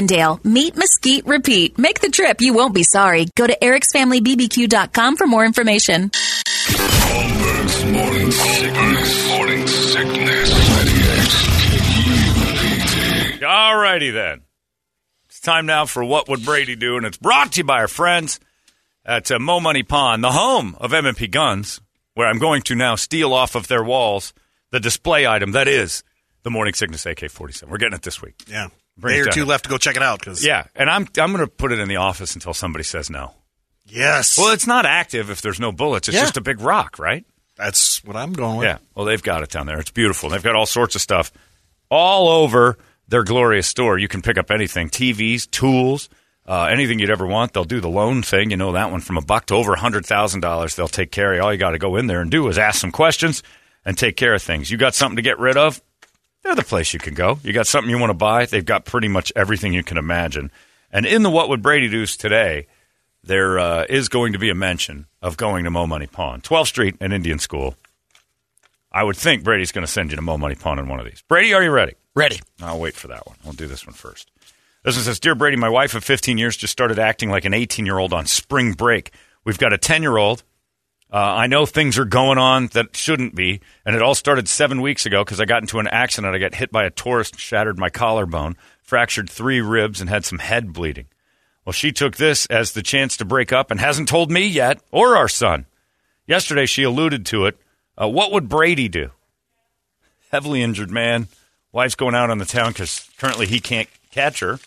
Meet Mesquite Repeat. Make the trip, you won't be sorry. Go to ericsfamilybbq.com for more information. Holmberg's morning sickness. Morning sickness. All righty then. It's time now for What Would Brady Do? And it's brought to you by our friends at uh, Mo Money Pawn, the home of M&P Guns, where I'm going to now steal off of their walls the display item that is the Morning Sickness AK-47. We're getting it this week. Yeah. Day or two left to go check it out. Because Yeah, and I'm I'm going to put it in the office until somebody says no. Yes. Well, it's not active if there's no bullets. It's Yeah. just a big rock, right? that's what I'm going with. Yeah. Well, they've got it down there. It's beautiful. They've got all sorts of stuff all over their glorious store. You can pick up anything TVs, tools, uh, anything you'd ever want. They'll do the loan thing. You know that one from a buck to over a $100,000. They'll take care of you. All you got to go in there and do is ask some questions and take care of things. You got something to get rid of? They're the place you can go. You got something you want to buy? They've got pretty much everything you can imagine. And in the What Would Brady Do's today, there uh, is going to be a mention of going to Mo Money Pawn, 12th Street and Indian School. I would think Brady's going to send you to Mo Money Pawn in one of these. Brady, are you ready? Ready. I'll wait for that one. I'll do this one first. This one says, Dear Brady, my wife of 15 years just started acting like an 18 year old on spring break. We've got a 10 year old. Uh, I know things are going on that shouldn't be, and it all started seven weeks ago because I got into an accident. I got hit by a tourist, shattered my collarbone, fractured three ribs, and had some head bleeding. Well, she took this as the chance to break up and hasn't told me yet or our son. Yesterday, she alluded to it. Uh, what would Brady do? Heavily injured man. Wife's going out on the town because currently he can't catch her.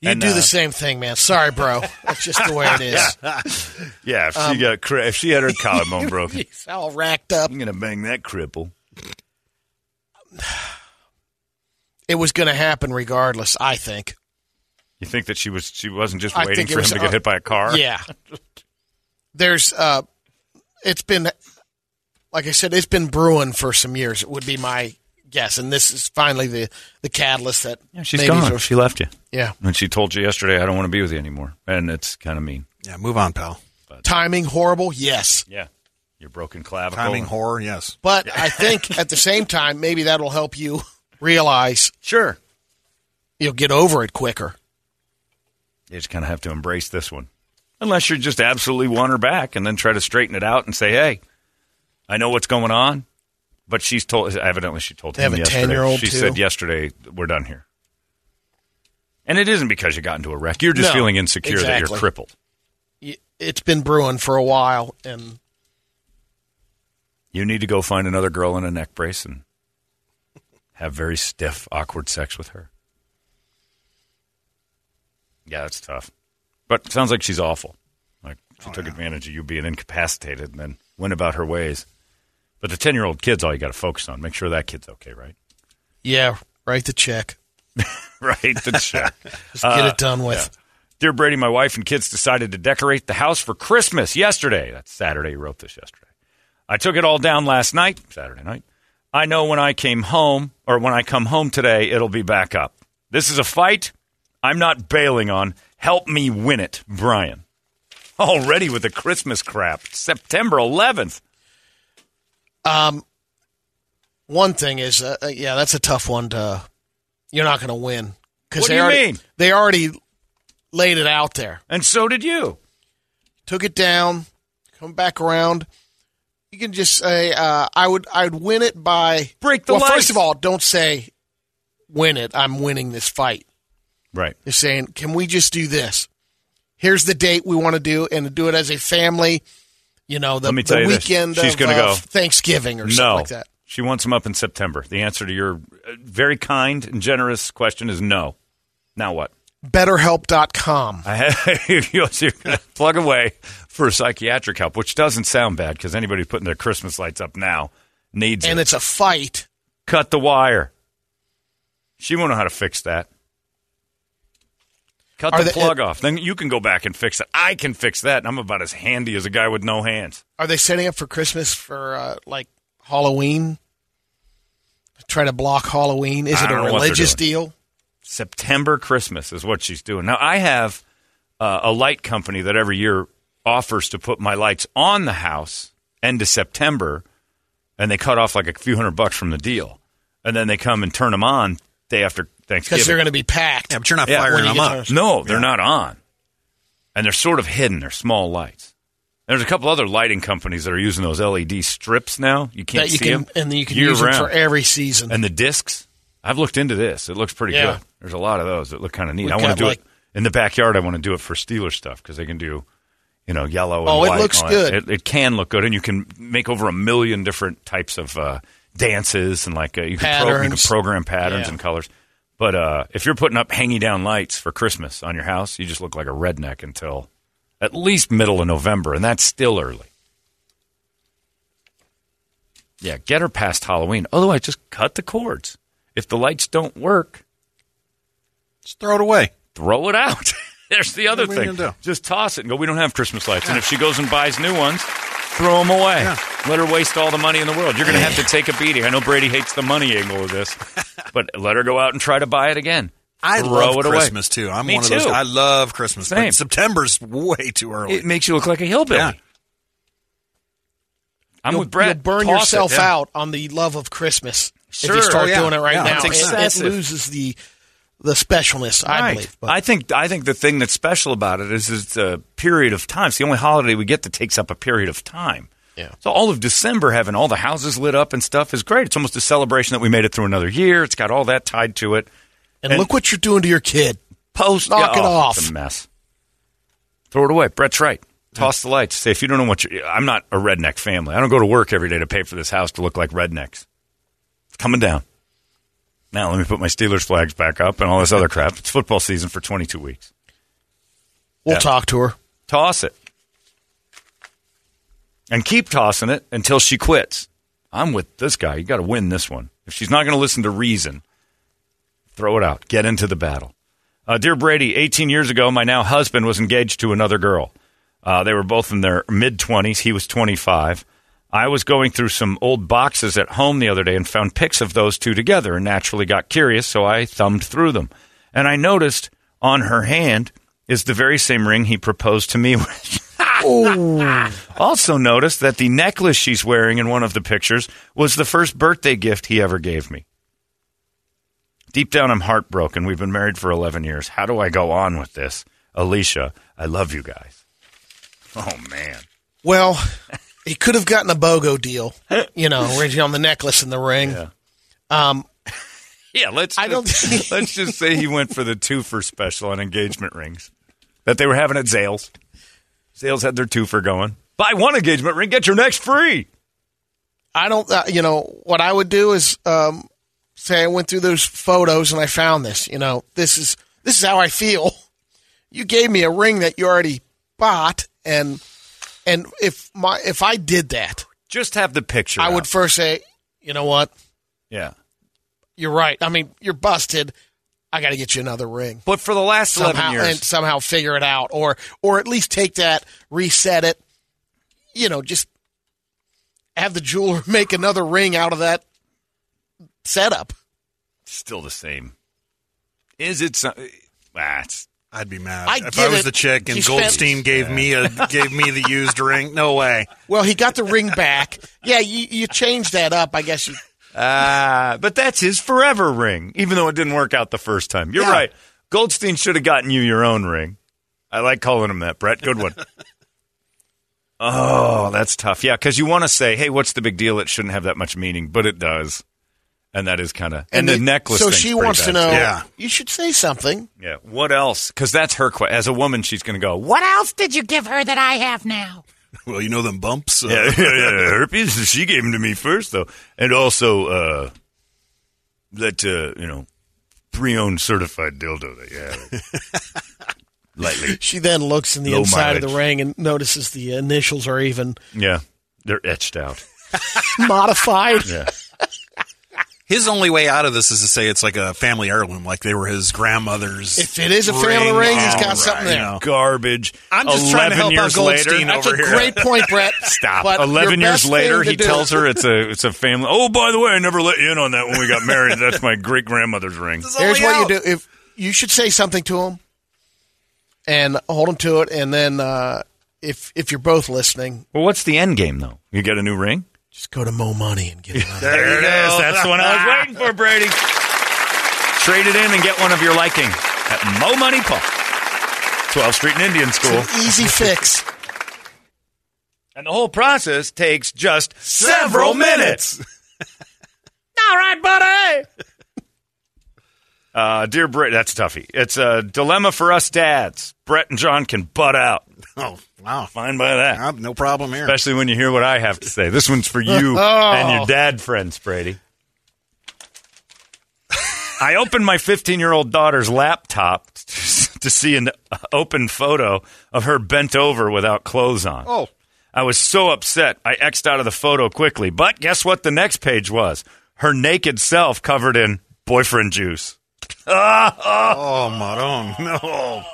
You And, do uh, the same thing, man. Sorry, bro. That's just the way it is. Yeah, if she got cra- if she had her collarbone broken, He's all racked up. I'm gonna bang that cripple. It was going to happen regardless, I think. You think that she was she wasn't just I waiting for him to get uh, hit by a car? Yeah. There's, uh, it's been, like I said, it's been brewing for some years. It would be my guess. And this is finally the, the catalyst that Yeah, she's maybe gone. sort of- She left you, yeah. and she told you yesterday, "I don't want to be with you anymore," and it's kind of mean. Yeah, move on, pal. Timing horrible? Yes. Yeah, your broken clavicle. Timing horror, yes. But I think at the same time, maybe that'll help you realize Sure, you'll get over it quicker. you just kind of have to embrace this one, unless you're just absolutely want her back, and then try to straighten it out and say, "Hey, I know what's going on." But she's told. Evidently, she told They him have a yesterday. 10-year-old, She too? said yesterday, "We're done here." And it isn't because you got into a wreck. You're just No, feeling insecure that you're crippled. Y- It's been brewing for a while, and You need to go find another girl in a neck brace and have very stiff, awkward sex with her. Yeah, that's tough. But it sounds like she's awful. Like she oh, took advantage of you being incapacitated and then went about her ways. But the 10 year old kid's all you got to focus on. Make sure that kid's okay, right? yeah, write the check. right. The check. Just get it done with. Dear Brady, my wife and kids decided to decorate the house for Christmas yesterday. That's Saturday. You wrote this yesterday. I took it all down last night, Saturday night. I know when I came home, or when I come home today, it'll be back up. This is a fight I'm not bailing on. Help me win it, Brian. Already with the Christmas crap. September 11th. One thing is, uh, uh, yeah, that's a tough one to. You're not going to win because they you already mean? they already laid it out there. And so did you. Took it down, come back around. You can just say, uh, "I would, I would win it by Break the Well, lights. first of all, don't say, "Win it." I'm winning this fight. Right. You're saying, "Can we just do this? Here's the date we want to do, and do it as a family." You know, the, Let me tell the you this. weekend She's of gonna uh, go. Thanksgiving or no. something like that. She wants them up in September. The answer to your uh, very kind and generous question is no. Now what? BetterHelp.com. I you're gonna plug away for psychiatric help, which doesn't sound bad because anybody putting their Christmas lights up now needs And it. it's a fight. Cut the wire. She won't know how to fix that. Cut Are the they- plug off. Then you can go back and fix it. I can fix that. I'm about as handy as a guy with no hands. Are they setting up for Christmas for uh, like Halloween? Try to block Halloween? Is it a don't know what they're religious deal? September Christmas is what she's doing. Now, I have uh, a light company that every year offers to put my lights on the house end of September, and they cut off like a few hundred bucks from the deal. And then they come and turn them on day after Thanksgiving. Because they're going to be packed. Yeah, but you're not Yeah, firing them up. to- No, they're not on. And they're sort of hidden. They're small lights. There's a couple other lighting companies that are using those LED strips now. You can't that you see can, them. and you can year use them for every season. And the discs, I've looked into this. It looks pretty Yeah. good. There's a lot of those that look kind of neat. We've I want to do like- it in the backyard. I want to do it for Steeler stuff because they can do, you know, yellow. And Oh, it white looks and all good. It, it can look good, and you can make over a million different types of uh, dances and like uh, you, can pro- you can program patterns Yeah. and colors. But uh, if you're putting up hanging down lights for Christmas on your house, you just look like a redneck until at least middle of November, and that's still early. Yeah, get her past Halloween. Otherwise, just cut the cords. If the lights don't work, Just throw it away. throw it out. There's the other What are you thing. Just toss it and go, we don't have Christmas lights. And if she goes and buys new ones, throw them away. Yeah. Let her waste all the money in the world. You're going to have to take a beating. I know Brady hates the money angle of this, but let her go out and try to buy it again. I Throw love it away. Christmas too. I'm Me one of those. I love Christmas. Same. But September's way too early. It makes you look like a hillbilly. Yeah. I'm you'll, with Brett. you'll burn Toss it. yourself Yeah. out on the love of Christmas Sure. if you start Oh, yeah. doing it right Yeah, now. it's It- It, loses the the specialness, I believe. But I think I think the thing that's special about it is it's a period of time. It's the only holiday we get that takes up a period of time. Yeah. So all of December having all the houses lit up and stuff is great. It's almost a celebration that we made it through another year. It's got all that tied to it. and, and- look what you're doing to your kid. Post Knock yeah, it oh, off. It's a mess. Throw it away. Brett's right. Toss the lights. Say if you don't know what you're. I'm not a redneck family. I don't go to work every day to pay for this house to look like rednecks. It's coming down. Now let me put my Steelers flags back up and all this other crap. It's football season for 22 weeks. We'll Yeah. talk to her. Toss it. And keep tossing it until she quits. I'm with this guy. You got to win this one. If she's not going to listen to reason, throw it out. Get into the battle. Uh, dear Brady, 18 years ago, my now husband was engaged to another girl. Uh, they were both in their mid 20s. He was 25. I was going through some old boxes at home the other day and found pics of those two together and naturally got curious, so I thumbed through them. And I noticed on her hand is the very same ring he proposed to me with. Also noticed that the necklace she's wearing in one of the pictures was the first birthday gift he ever gave me. Deep down, I'm heartbroken. We've been married for 11 years. How do I go on with this? Alicia, I love you guys. Oh, man. Well, he could have gotten a BOGO deal, you know, originally on the necklace and the ring. Yeah. Um, Yeah, let's I don't- let's just say he went for the two for special on engagement rings that they were having at Zales. Zales had their two for going. Buy one engagement ring, get your next free. I don't, uh, you know, what I would do is um, say I went through those photos and I found this. You know, this is this is how I feel. You gave me a ring that you already bought, and and if my if I did that, Just have the picture. I out. would first say, you know what, Yeah. you're right. I mean, you're busted. I got to get you another ring. But for the last 11 somehow years. and somehow figure it out or or at least take that reset it you know just have the jeweler make another ring out of that setup still the same. Is it? Some, ah, I'd be mad I if I was it. the chick and You spent- Goldstein gave me a gave me the used ring. No way. well he got the ring back yeah you, you changed that up i guess you ah, but that's his forever ring, even though it didn't work out the first time. You're Yeah. right. Goldstein should have gotten you your own ring. I like calling him that, Brett. Good one. oh, that's tough. Yeah, because you want to say, "Hey, what's the big deal?" It shouldn't have that much meaning, but it does, and that is kind of and, the it- necklace. so she wants to know. Yeah. you should say something Yeah. What else? Because that's her. Que- As a woman, she's going to go, "What What else did you give her that I have now? Well, you know them bumps. Uh, Yeah, yeah, yeah, herpes. She gave them to me first, though, and also uh, that uh, you know pre-owned certified dildo that you have. Lightly. She then looks in the Low inside of the ring and notices the initials are even Yeah. They're etched out. modified. Yeah. His only way out of this is to say it's like a family heirloom, like they were his grandmother's. If it is a family ring, he's got all something right, there. Garbage. I'm just trying to help out years Goldstein later, That's over a here. great point, Brett. Stop. But your Eleven years best later, thing he do- tells her it's a it's a family. Oh, by the way, I never let you in on that when we got married. That's my great grandmother's ring. This Here's only what out. you do: if you should say something to him, and hold him to it, and then uh, if if you're both listening, Well, what's the end game though? You get a new ring. Just go to Mo Money and get it. on. There it is. That's the one I was waiting for, Brady. Trade it in and get one of your liking at Mo Money Pawn, 12th Street and Indian School. It's an easy fix. And the whole process takes just several minutes. All right, buddy. Uh, dear Brett, that's toughy. It's a dilemma for us dads. Brett and John can butt out. Oh, wow. Fine by that. Uh, no problem here. Especially when you hear what I have to say. This one's for you and your dad friends, Brady. I opened my 15 year old daughter's laptop to see an open photo of her bent over without clothes on. Oh. I was so upset, I X'd out of the photo quickly. But guess what the next page was? Her naked self covered in boyfriend juice. Oh, Maron. No.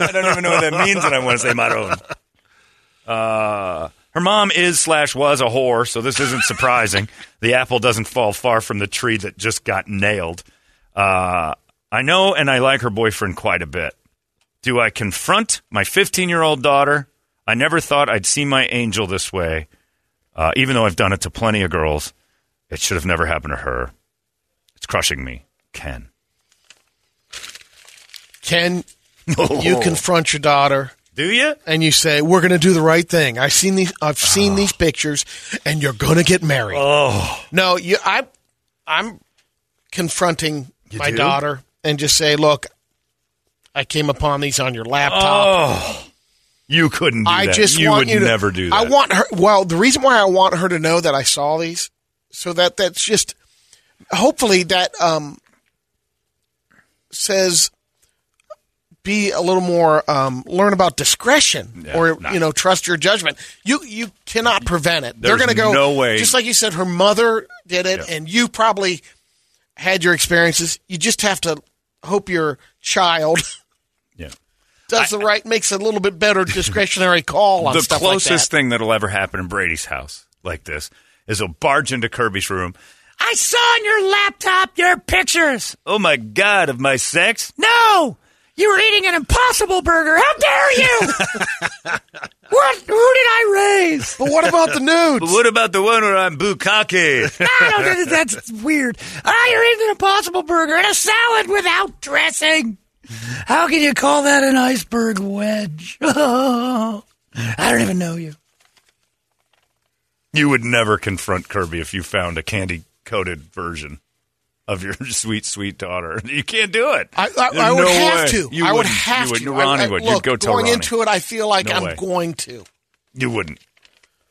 I don't even know what that means, and I want to say Maron. Uh, her mom is slash was a whore, so this isn't surprising. the apple doesn't fall far from the tree that just got nailed. Uh, I know, and I like her boyfriend quite a bit. Do I confront my 15 year old daughter? I never thought I'd see my angel this way, uh, even though I've done it to plenty of girls. It should have never happened to her. It's crushing me. Ken. Can you confront your daughter Do you? and you say, "We're going to do the right thing"? I've seen these. I've seen these pictures, and you're going to get married. Oh. No, you. I. I'm confronting my do? daughter and just say, "Look, I came upon these on your laptop. Oh, you couldn't do I that. just you want would you to never do that. I want her. Well, the reason why I want her to know that I saw these, so that that's just hopefully that um says be a little more um, learn about discretion Yeah, or nah. you know trust your judgment. You you cannot prevent it. They're going to go no way. Just like you said, her mother did it, Yeah. and you probably had your experiences. You just have to hope your child yeah. does the right, makes a little bit better discretionary call on The stuff closest like that. thing that'll ever happen in Brady's house like this is he'll barge into Kirby's room. I saw on your laptop your pictures. Oh my God, of my sex? No, you were eating an Impossible Burger. How dare you? what? Who did I raise? But what about the nudes? What about the one where I'm bukkake? I don't think that's weird. Ah, you're eating an Impossible Burger and a salad without dressing. How can you call that an iceberg wedge? I don't even know you. you would never confront Kirby if you found a candy coated version of your sweet, sweet daughter. You can't do it. I, I, I would no have way. to. You I would have you to. Ronnie I, I, would. Look, You'd go tell going Ronnie. into it, I feel like No I'm way. going to. You wouldn't.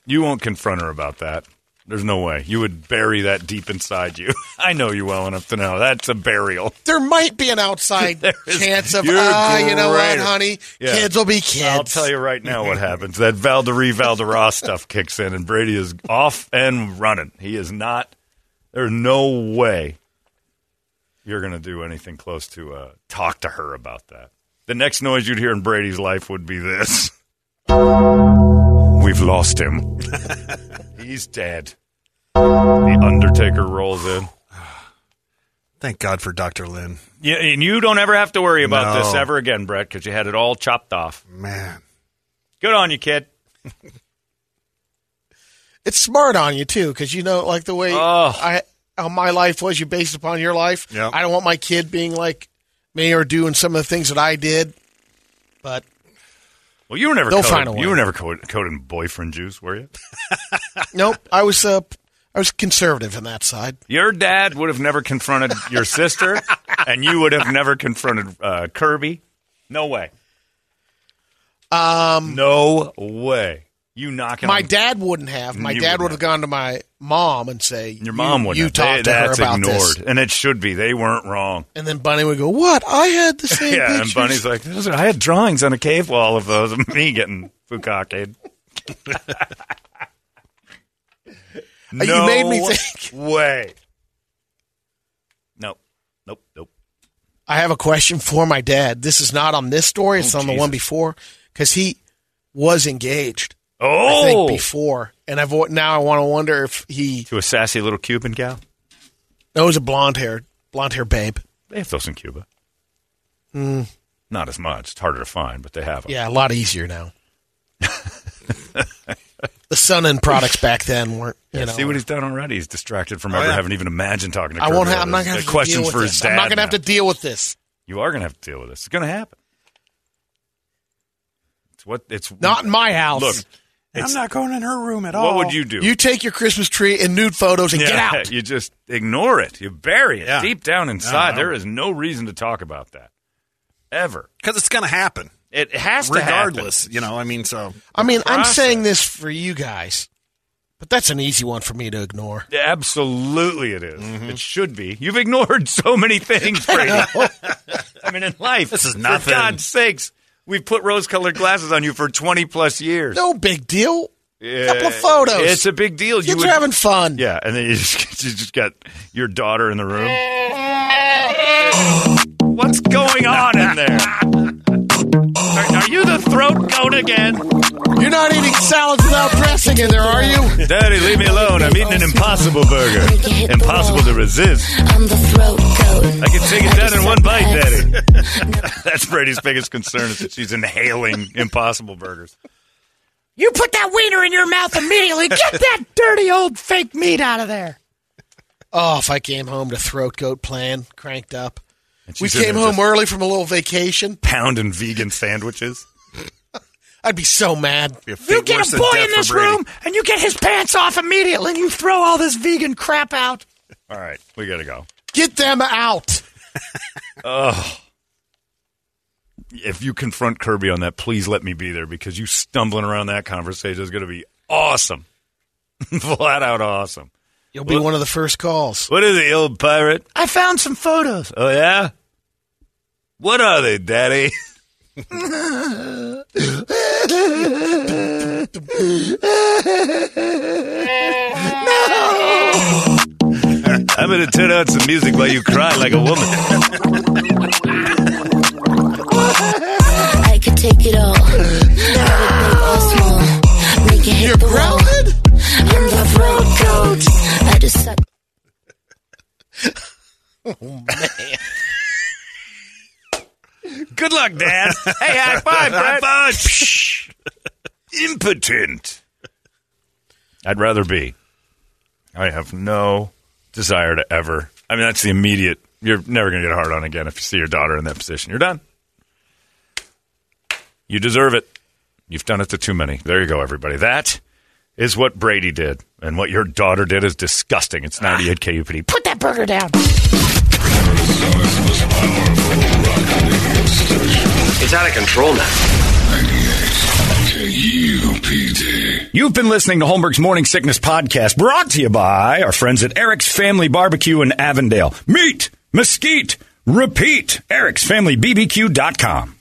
You won't confront her about that. There's no way. You would bury that deep inside you. I know you well enough to know that's a burial. There might be an outside is- chance of, ah, you know what, honey? Yeah. Kids will be kids. I'll tell you right now what happens. That Valderie Valderas stuff kicks in, and Brady is off and running. He is not. There's no way you're going to do anything close to uh, talk to her about that. The next noise you'd hear in Brady's life would be this. We've lost him. He's dead. The Undertaker rolls in. Thank God for Dr. Lynn. Yeah, and you don't ever have to worry about No. this ever again, Brett, because you had it all chopped off. Man. Good on you, kid. It's smart on you, too, because you know, like the way Oh. I how my life was, you based upon your life. Yep. I don't want my kid being like me or doing some of the things that I did. But Well, you were never They'll coated, find a way. you were never coated, coated boyfriend juice, were you? nope, I was uh, I was conservative in that side. Your dad would have never confronted your sister, and you would have never confronted uh, Kirby. No way. Um, no way. You knocking My on dad wouldn't have. My You dad wouldn't have gone to my mom and say, Your mom would You have. talk They- to her about ignored, this. and it should be. They weren't wrong. And then Bunny would go, "What? I had the same Yeah, and pictures." Bunny's like, "Those are- I had drawings on a cave wall of those of me getting bukkake. Uh, you made me think. Way. Nope. Nope. Nope. I have a question for my dad. This is not on this story. It's Oh, on the one before because he was engaged. I Oh, think before, and I've now I want to wonder if he to a sassy little Cuban gal. knows a blonde hair, blonde hair babe. They have those in Cuba. Hmm. Not as much. It's harder to find, but they have them. Yeah, a lot easier now. the Sun and products back then weren't. You know, See what he's done already. He's distracted from Oh, ever yeah. having even imagined talking to. I Kirby won't. Have, I'm not going to have questions for his dad. I'm not going to have to deal with this. You are going to have to deal with this. It's going to happen. It's what it's Not in my house. Look, I'm not going in her room at all. what would you do? You take your Christmas tree and nude photos and get out. You just ignore it. You bury it Yeah. deep down inside. There is no reason to talk about that ever. because it's going to happen It has to happen. regardless. You know, I mean, so I mean, I'm saying this for you guys, but that's an easy one for me to ignore. Yeah, Absolutely, it is. Mm-hmm. It should be. You've ignored so many things, Brady. I mean, in life, This is For nothing. God's sakes, we've put rose-colored glasses on you for twenty plus years. No big deal. Yeah, couple of photos. It's a big deal. Kids you would- are having fun. Yeah, and then you just, you just got your daughter in the room. What's going on in there? Are, are you the throat goat again? You're not eating salads without dressing in there, are you? Daddy, leave me alone. I'm eating an impossible burger. Impossible to resist. I'm the throat goat. I can take it down in one bite, Daddy. That's Brady's biggest concern is that she's inhaling impossible burgers. You put that wiener in your mouth immediately. Get that dirty old fake meat out of there. Oh, if I came home to throat goat plan cranked up. And We came home early from a little vacation. pounding vegan sandwiches. I'd be so mad. be You get a boy in this room and you get his pants off immediately and you throw all this vegan crap out. All right, we gotta go. Get them out. If you confront Kirby on that, please let me be there because you stumbling around that conversation is gonna be awesome, flat out awesome. You'll be one of the first calls. What is it, you old pirate? I found some photos. Oh yeah. What are they, Daddy? no! I'm gonna turn on some music while you cry like a woman. I could take it all. Have it Good luck, Dad. hey, high five, High five. Impotent. I'd rather be. I have no desire to ever. I mean, that's the immediate. You're never going to get hard on again if you see your daughter in that position. You're done. You deserve it. You've done it to too many. There you go, everybody. That is what Brady did. And what your daughter did is disgusting. It's 98 KUPD. Put that burger down. It's out of control now. KUPD. You've been listening to Holmberg's Morning Sickness Podcast, brought to you by our friends at Eric's Family Barbecue in Avondale. Meet, mesquite, repeat. Eric'sFamilyBBQ.com.